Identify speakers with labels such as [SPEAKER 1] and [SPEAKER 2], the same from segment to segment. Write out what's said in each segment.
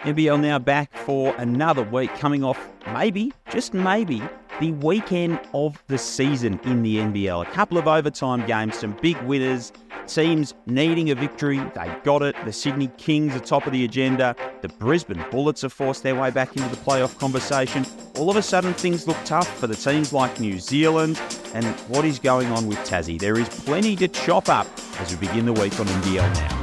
[SPEAKER 1] NBL now back for another week, coming off maybe, just maybe, the weekend of the season in the NBL. A couple of overtime games, some big winners, teams needing a victory. They got it. The Sydney Kings are top of the agenda. The Brisbane Bullets have forced their way back into the playoff conversation. All of a sudden, things look tough for the teams like New Zealand. And what is going on with Tassie? There is plenty to chop up as we begin the week on NBL now.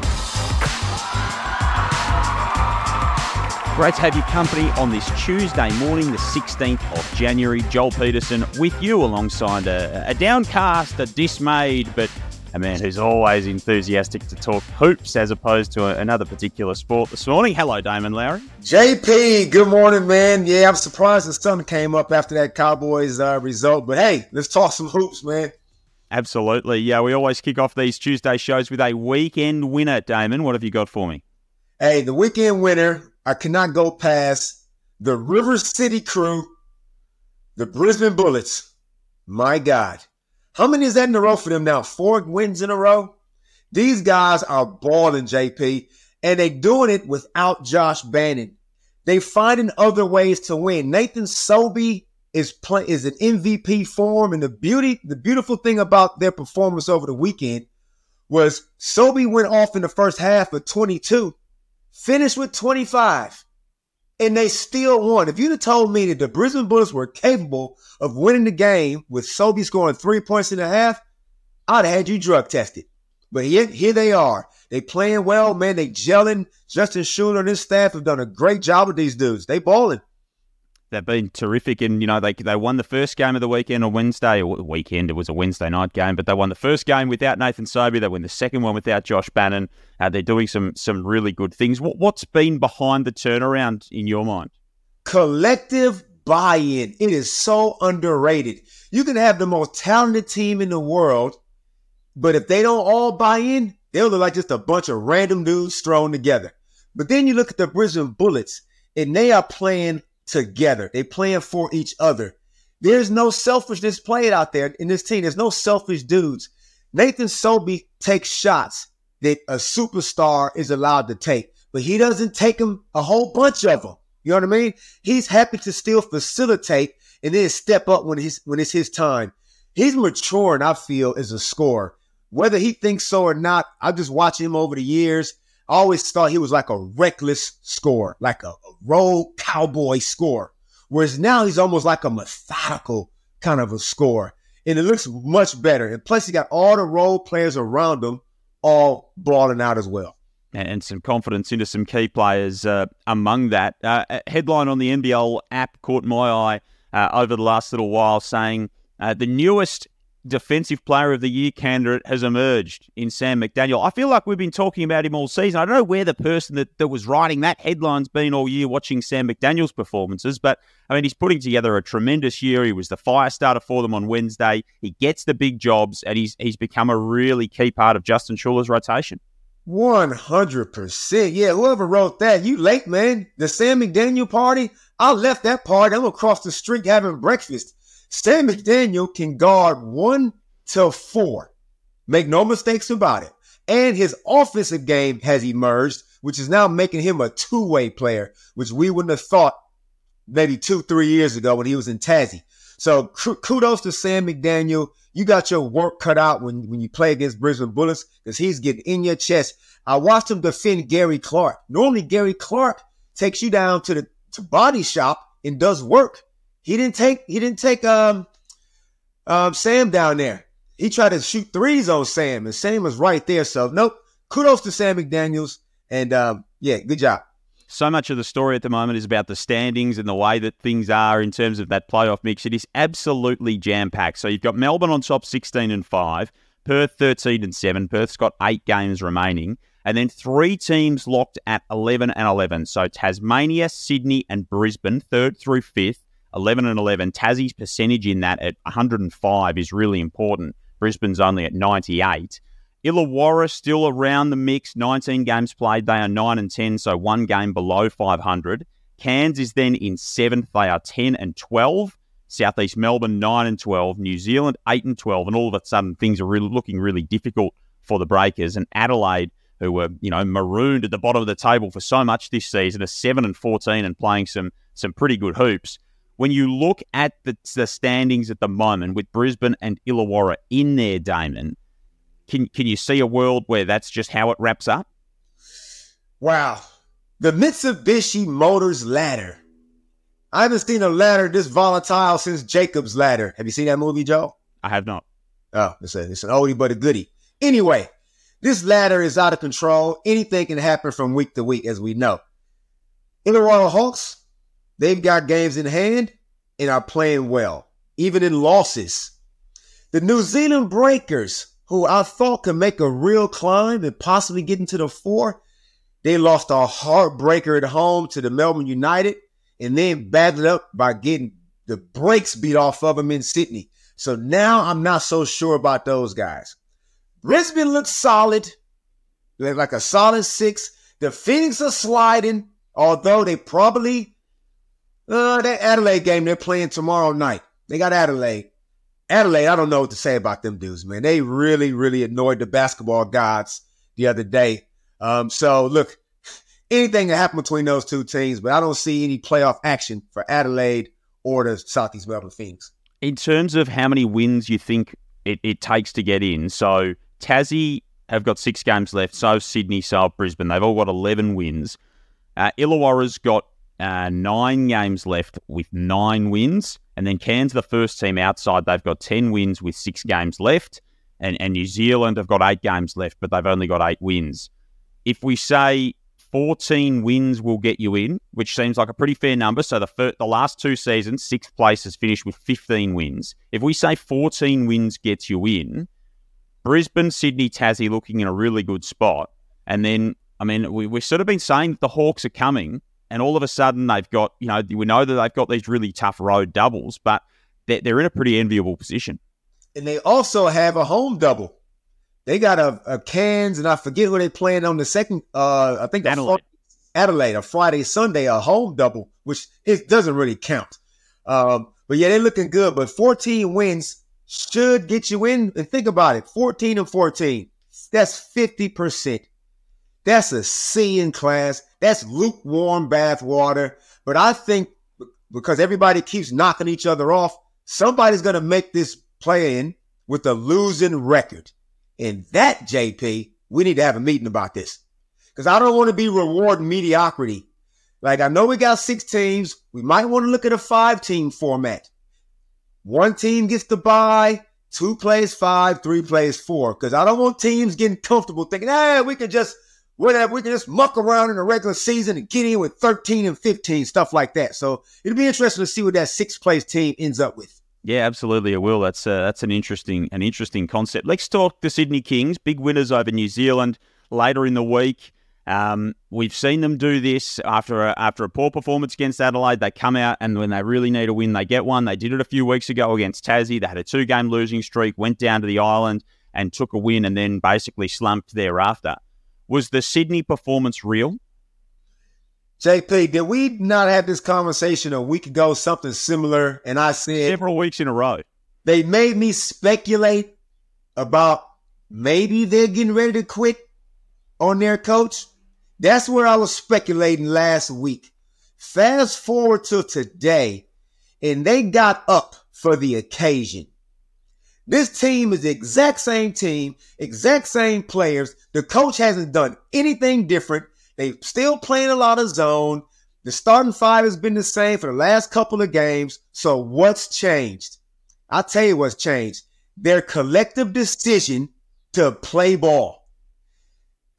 [SPEAKER 1] Great to have your company on this Tuesday morning, the 16th of January. Joel Peterson with you alongside a, a downcast, a dismayed, but a man who's always enthusiastic to talk hoops as opposed to a, another particular sport this morning. Hello, Damon Lowery.
[SPEAKER 2] JP, good morning, man. Yeah, I'm surprised the sun came up after that Cowboys uh, result, but hey, let's talk some hoops, man.
[SPEAKER 1] Absolutely. Yeah, we always kick off these Tuesday shows with a weekend winner, Damon. What have you got for me?
[SPEAKER 2] Hey, the weekend winner I cannot go past the River City crew, the Brisbane Bullets. My God. How many is that in a row for them now? Four wins in a row? These guys are balling, JP, and they're doing it without Josh Bannan. They're finding other ways to win. Nathan Sobey is play is an MVP form, and the beauty, the beautiful thing about their performance over the weekend was Sobey went off in the first half of 22 finished with 25, and they still won. If you'd have told me that the Brisbane Bullets were capable of winning the game with Sobey scoring three points and a half, I'd have had you drug tested. But here, here they are. They playing well, man. They gelling. Justin Schueller and his staff have done a great job with these dudes. They balling
[SPEAKER 1] they've been terrific. And, you know, they, they won the first game of the weekend on Wednesday, or weekend, it was a Wednesday night game, but they won the first game without Nathan Sobey. They won the second one without Josh Bannan. Uh, they're doing some some really good things. What, what's been behind the turnaround in your mind?
[SPEAKER 2] Collective buy in. It is so underrated. You can have the most talented team in the world, but if they don't all buy in, they'll look like just a bunch of random dudes thrown together. But then you look at the Brisbane Bullets, and they are playing together. They playing for each other. There's no selfishness played out there in this team. There's no selfish dudes. Nathan Sobey takes shots that a superstar is allowed to take, but he doesn't take them a whole bunch of them. You know what I mean? He's happy to still facilitate and then step up when he's when it's his time. He's maturing, I feel, as a scorer. Whether he thinks so or not, I've just watching him over the years. I always thought he was like a reckless scorer, like a, a road cowboy scorer. Whereas now he's almost like a methodical kind of a scorer. And it looks much better. And plus, he got all the role players around him all balling out as well.
[SPEAKER 1] And some confidence into some key players uh, among that. Uh, headline on the NBL app caught my eye uh, over the last little while saying uh, the newest Defensive Player of the Year candidate has emerged in Sam McDaniel. I feel like we've been talking about him all season. I don't know where the person that, that was writing that headline's been all year watching Sam McDaniel's performances, but I mean, he's putting together a tremendous year. He was the fire starter for them on Wednesday. He gets the big jobs, and he's he's become a really key part of Justin Schueller's rotation.
[SPEAKER 2] 100%. Yeah, whoever wrote that, you late, man. The Sam McDaniel party, I left that party. I'm across the street having breakfast. Sam McDaniel can guard one to four. Make no mistakes about it. And his offensive game has emerged, which is now making him a two way player, which we wouldn't have thought maybe two, three years ago when he was in Tassie. So kudos to Sam McDaniel. You got your work cut out when, when you play against Brisbane Bullets because he's getting in your chest. I watched him defend Gary Clark. Normally, Gary Clark takes you down to the to body shop and does work. He didn't take he didn't take um um Sam down there. He tried to shoot threes on Sam, and Sam was right there. So nope. Kudos to Sam McDaniels, and um, yeah, good job.
[SPEAKER 1] So much of the story at the moment is about the standings and the way that things are in terms of that playoff mix. It is absolutely jam packed. So you've got Melbourne on top, sixteen and five. Perth 13 and 7. Perth's got eight games remaining. And then three teams locked at 11 and 11. So Tasmania, Sydney, and Brisbane, third through fifth. 11 and 11. Tassie's percentage in that at 105 is really important. Brisbane's only at 98. Illawarra still around the mix, 19 games played. They are 9 and 10, so one game below 500. Cairns is then in seventh. They are 10 and 12. Southeast Melbourne 9 and 12. New Zealand 8 and 12. And all of a sudden, things are really looking really difficult for the Breakers. And Adelaide who were you know marooned at the bottom of the table for so much this season, are seven and fourteen and playing some some pretty good hoops. When you look at the, the standings at the moment with Brisbane and Illawarra in there, Damon, can can you see a world where that's just how it wraps up?
[SPEAKER 2] Wow, the Mitsubishi Motors ladder. I haven't seen a ladder this volatile since Jacob's ladder. Have you seen that movie, Joe?
[SPEAKER 1] I have not.
[SPEAKER 2] Oh, it's, a, it's an oldie but a goodie. Anyway, this ladder is out of control. Anything can happen from week to week, as we know. Illawarra Hawks, they've got games in hand and are playing well, even in losses. The New Zealand Breakers, who I thought could make a real climb and possibly get into the four, they lost a heartbreaker at home to the Melbourne United and then battled up by getting the brakes beat off of them in Sydney. So now I'm not so sure about those guys. Brisbane looks solid, like a solid six. The Phoenix are sliding, although they probably uh that Adelaide game they're playing tomorrow night. They got Adelaide. Adelaide, I don't know what to say about them dudes, man. They really, really annoyed the basketball gods the other day. Um, so look, anything can happen between those two teams, but I don't see any playoff action for Adelaide or the Southeast Melbourne Phoenix.
[SPEAKER 1] In terms of how many wins you think it, it takes to get in, so Tassie have got six games left, so Sydney, so Brisbane. They've all got 11 wins. Uh, Illawarra's got uh, nine games left with nine wins. And then Cairns, the first team outside, they've got 10 wins with six games left. And, and New Zealand have got eight games left, but they've only got eight wins. If we say 14 wins will get you in, which seems like a pretty fair number. So the first, the last two seasons, sixth place has finished with 15 wins. If we say 14 wins gets you in, Brisbane, Sydney, Tassie looking in a really good spot. And then, I mean, we, we've sort of been saying that the Hawks are coming, and all of a sudden they've got, you know, we know that they've got these really tough road doubles, but they're, they're in a pretty enviable position.
[SPEAKER 2] And they also have a home double. They got a, a Cairns, and I forget who they playing on the second. Uh, I think
[SPEAKER 1] Adelaide.
[SPEAKER 2] Adelaide, a Friday, Sunday, a home double, which it doesn't really count. Um, but yeah, they're looking good. But 14 wins should get you in. And think about it 14 and 14. That's 50%. That's a C in class. That's lukewarm bathwater. But I think because everybody keeps knocking each other off, somebody's going to make this play in with a losing record. And that, JP, we need to have a meeting about this. Because I don't want to be rewarding mediocrity. Like, I know we got six teams. We might want to look at a five team format. One team gets the bye, two plays five, three plays four. Because I don't want teams getting comfortable thinking, hey, we can just whatever, we can just muck around in the regular season and get in with 13 and 15, stuff like that. So it'll be interesting to see what that sixth place team ends up with.
[SPEAKER 1] Yeah, absolutely, I will. That's uh, that's an interesting an interesting concept. Let's talk the Sydney Kings, big winners over New Zealand later in the week. Um, we've seen them do this after a, after a poor performance against Adelaide. They come out and when they really need a win, they get one. They did it a few weeks ago against Tassie. They had a two game losing streak, went down to the island and took a win, and then basically slumped thereafter. Was the Sydney performance real?
[SPEAKER 2] JP, did we not have this conversation a week ago, something similar? And I said
[SPEAKER 1] several weeks in a row.
[SPEAKER 2] They made me speculate about maybe they're getting ready to quit on their coach. That's where I was speculating last week. Fast forward to today, and they got up for the occasion. This team is the exact same team, exact same players. The coach hasn't done anything different. They're still playing a lot of zone. The starting five has been the same for the last couple of games. So what's changed? I'll tell you what's changed. Their collective decision to play ball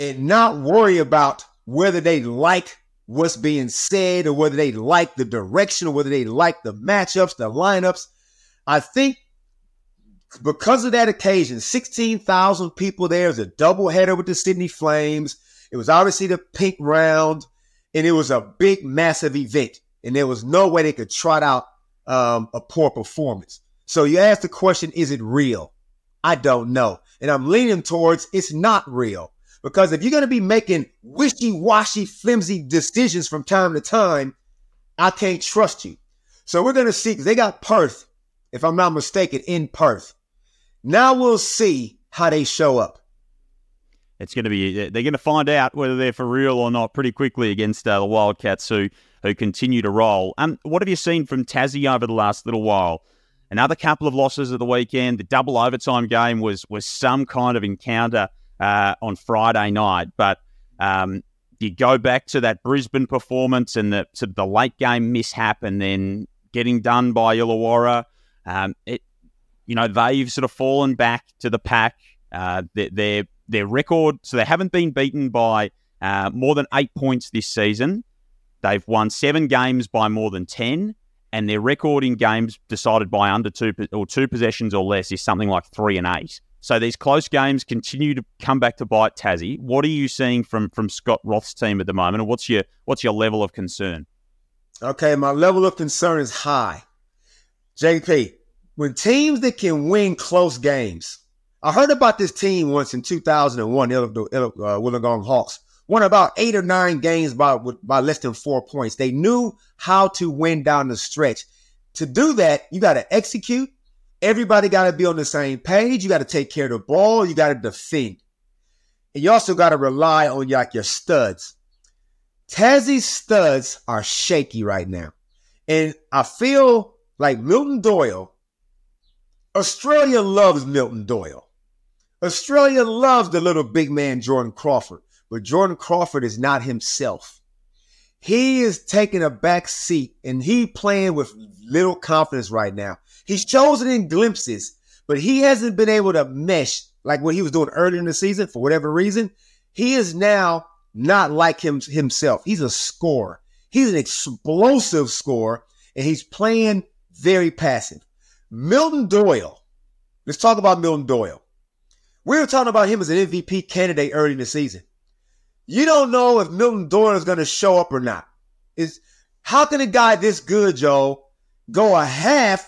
[SPEAKER 2] and not worry about whether they like what's being said or whether they like the direction or whether they like the matchups, the lineups. I think because of that occasion, 16,000 people there. It was a doubleheader with the Sydney Flames. It was obviously the pink round, and it was a big, massive event. And there was no way they could trot out um, a poor performance. So you ask the question, is it real? I don't know. And I'm leaning towards it's not real. Because if you're going to be making wishy washy, flimsy decisions from time to time, I can't trust you. So we're going to see, they got Perth, if I'm not mistaken, in Perth. Now we'll see how they show up.
[SPEAKER 1] it's going to be they're going to find out whether they're for real or not pretty quickly against uh, the Wildcats who who continue to roll. Um, what have you seen from Tassie over the last little while? Another couple of losses at the weekend. The double overtime game was was some kind of encounter uh, on Friday night, but um, you go back to that Brisbane performance and the the late game mishap, and then getting done by Illawarra. Um, it, you know, they've sort of fallen back to the pack. Uh, their their record, so they haven't been beaten by uh, more than eight points this season. They've won seven games by more than ten, and their record in games decided by under two or two possessions or less is something like three and eight. So these close games continue to come back to bite Tassie. What are you seeing from from Scott Roth's team at the moment, and what's your what's your level of concern?
[SPEAKER 2] Okay, my level of concern is high. JP, when teams that can win close games, I heard about this team once in 2001, uh, Wollongong Hawks won about eight or nine games by by less than four points. They knew how to win down the stretch. To do that, you got to execute Everybody got to be on the same page. You got to take care of the ball. You got to defend. And you also got to rely on like your studs. Tassie's studs are shaky right now. And I feel like Milton Doyle, Australia loves Milton Doyle. Australia loves the little big man, Jordan Crawford. But Jordan Crawford is not himself. He is taking a back seat and he playing with little confidence right now. He's chosen in glimpses, but he hasn't been able to mesh like what he was doing earlier in the season for whatever reason. He is now not like him himself. He's a scorer. He's an explosive scorer, and he's playing very passive. Milton Doyle. Let's talk about Milton Doyle. We were talking about him as an MVP candidate early in the season. You don't know if Milton Doyle is going to show up or not. Is how can a guy this good, Joe, go a half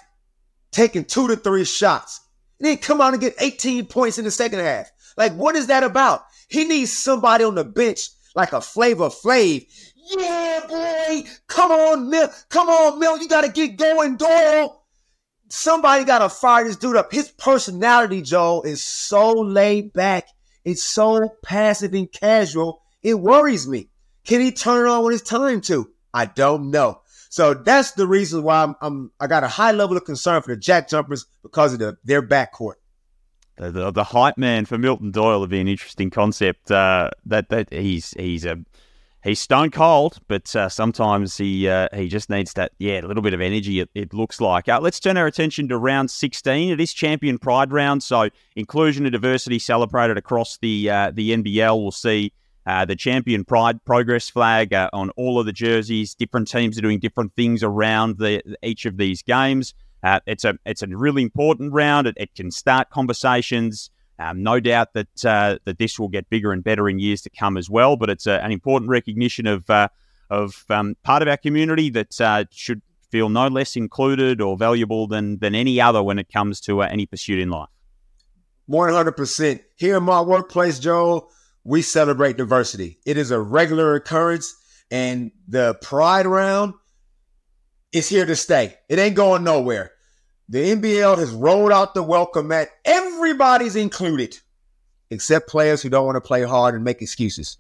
[SPEAKER 2] taking two to three shots. And then come out and get 18 points in the second half. Like, what is that about? He needs somebody on the bench like a Flavor Flav. Yeah, boy. Come on, Mill. Come on, Mill. You got to get going, Doyle. Somebody got to fire this dude up. His personality, Joe, is so laid back. It's so passive and casual. It worries me. Can he turn it on when it's time to? I don't know. So that's the reason why I'm, I'm I got a high level of concern for the Jack Jumpers because of the, their backcourt.
[SPEAKER 1] The, the, the hype man for Milton Doyle would be an interesting concept. Uh, that that he's he's a he's stone cold, but uh, sometimes he uh, he just needs that yeah a little bit of energy. It, it looks like. Uh, let's turn our attention to round 16. It is Champion Pride round, so inclusion and diversity celebrated across the uh, the NBL. We'll see uh, the champion pride progress flag uh, on all of the jerseys. Different teams are doing different things around the, each of these games. It's a it's a really important round. It, it can start conversations. Um, no doubt that uh, that this will get bigger and better in years to come as well. But it's a, an important recognition of uh, of um, part of our community that should feel no less included or valuable than than any other when it comes to any pursuit in life.
[SPEAKER 2] One hundred percent. Here in my workplace, Joel we celebrate diversity. It is a regular occurrence, and the Pride round is here to stay. It ain't going nowhere. The NBL has rolled out the welcome mat. Everybody's included, except players who don't want to play hard and make excuses.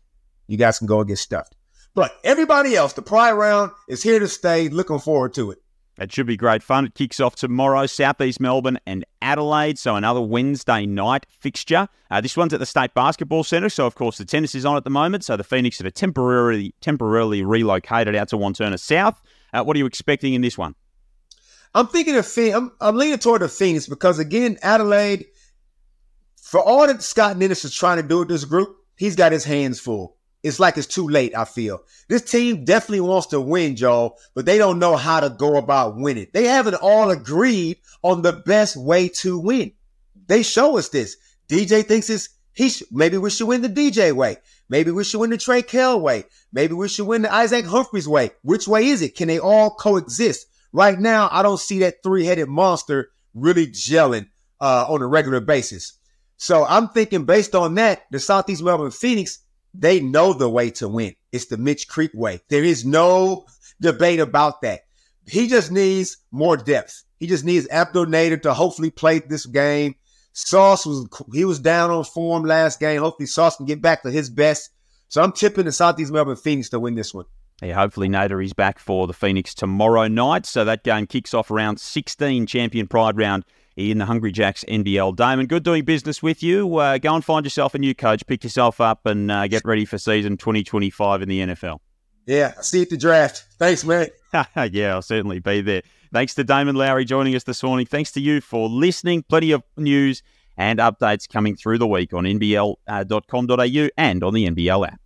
[SPEAKER 2] You guys can go and get stuffed. But everybody else, the Pride round is here to stay. Looking forward to it.
[SPEAKER 1] It should be great fun. It kicks off tomorrow, Southeast Melbourne and Adelaide. So another Wednesday night fixture. Uh, this one's at the State Basketball Centre. So of course the tennis is on at the moment. So the Phoenix have temporarily temporarily relocated out to Wantirna South. Uh, what are you expecting in this one?
[SPEAKER 2] I'm thinking of Phoenix. I'm, I'm leaning toward the Phoenix because again, Adelaide. For all that Scott Ninnis is trying to do with this group, he's got his hands full it's like it's too late, I feel. This team definitely wants to win, Joe, but they don't know how to go about winning. They haven't all agreed on the best way to win. They show us this. DJ thinks it's he sh- maybe we should win the DJ way. Maybe we should win the Trey Kell way. Maybe we should win the Isaac Humphries way. Which way is it? Can they all coexist? Right now, I don't see that three-headed monster really gelling uh, on a regular basis. So I'm thinking based on that, the Southeast Melbourne Phoenix they know the way to win. It's the Mitch Creek way. There is no debate about that. He just needs more depth. He just needs Abdel Nader to hopefully play this game. Sauce was he was down on form last game. Hopefully, Sauce can get back to his best. So I'm tipping the Southeast Melbourne Phoenix to win this one.
[SPEAKER 1] Yeah, hopefully Nader is back for the Phoenix tomorrow night. So that game kicks off around 16 Champion Pride round in the Hungry Jacks NBL. Damon, good doing business with you. Uh, go and find yourself a new coach, pick yourself up, and uh, get ready for season 2025 in the NFL.
[SPEAKER 2] Yeah, I see you at the draft. Thanks, man.
[SPEAKER 1] yeah, I'll certainly be there. Thanks to Damon Lowery joining us this morning. Thanks to you for listening. Plenty of news and updates coming through the week on nbl.com.au and on the NBL app.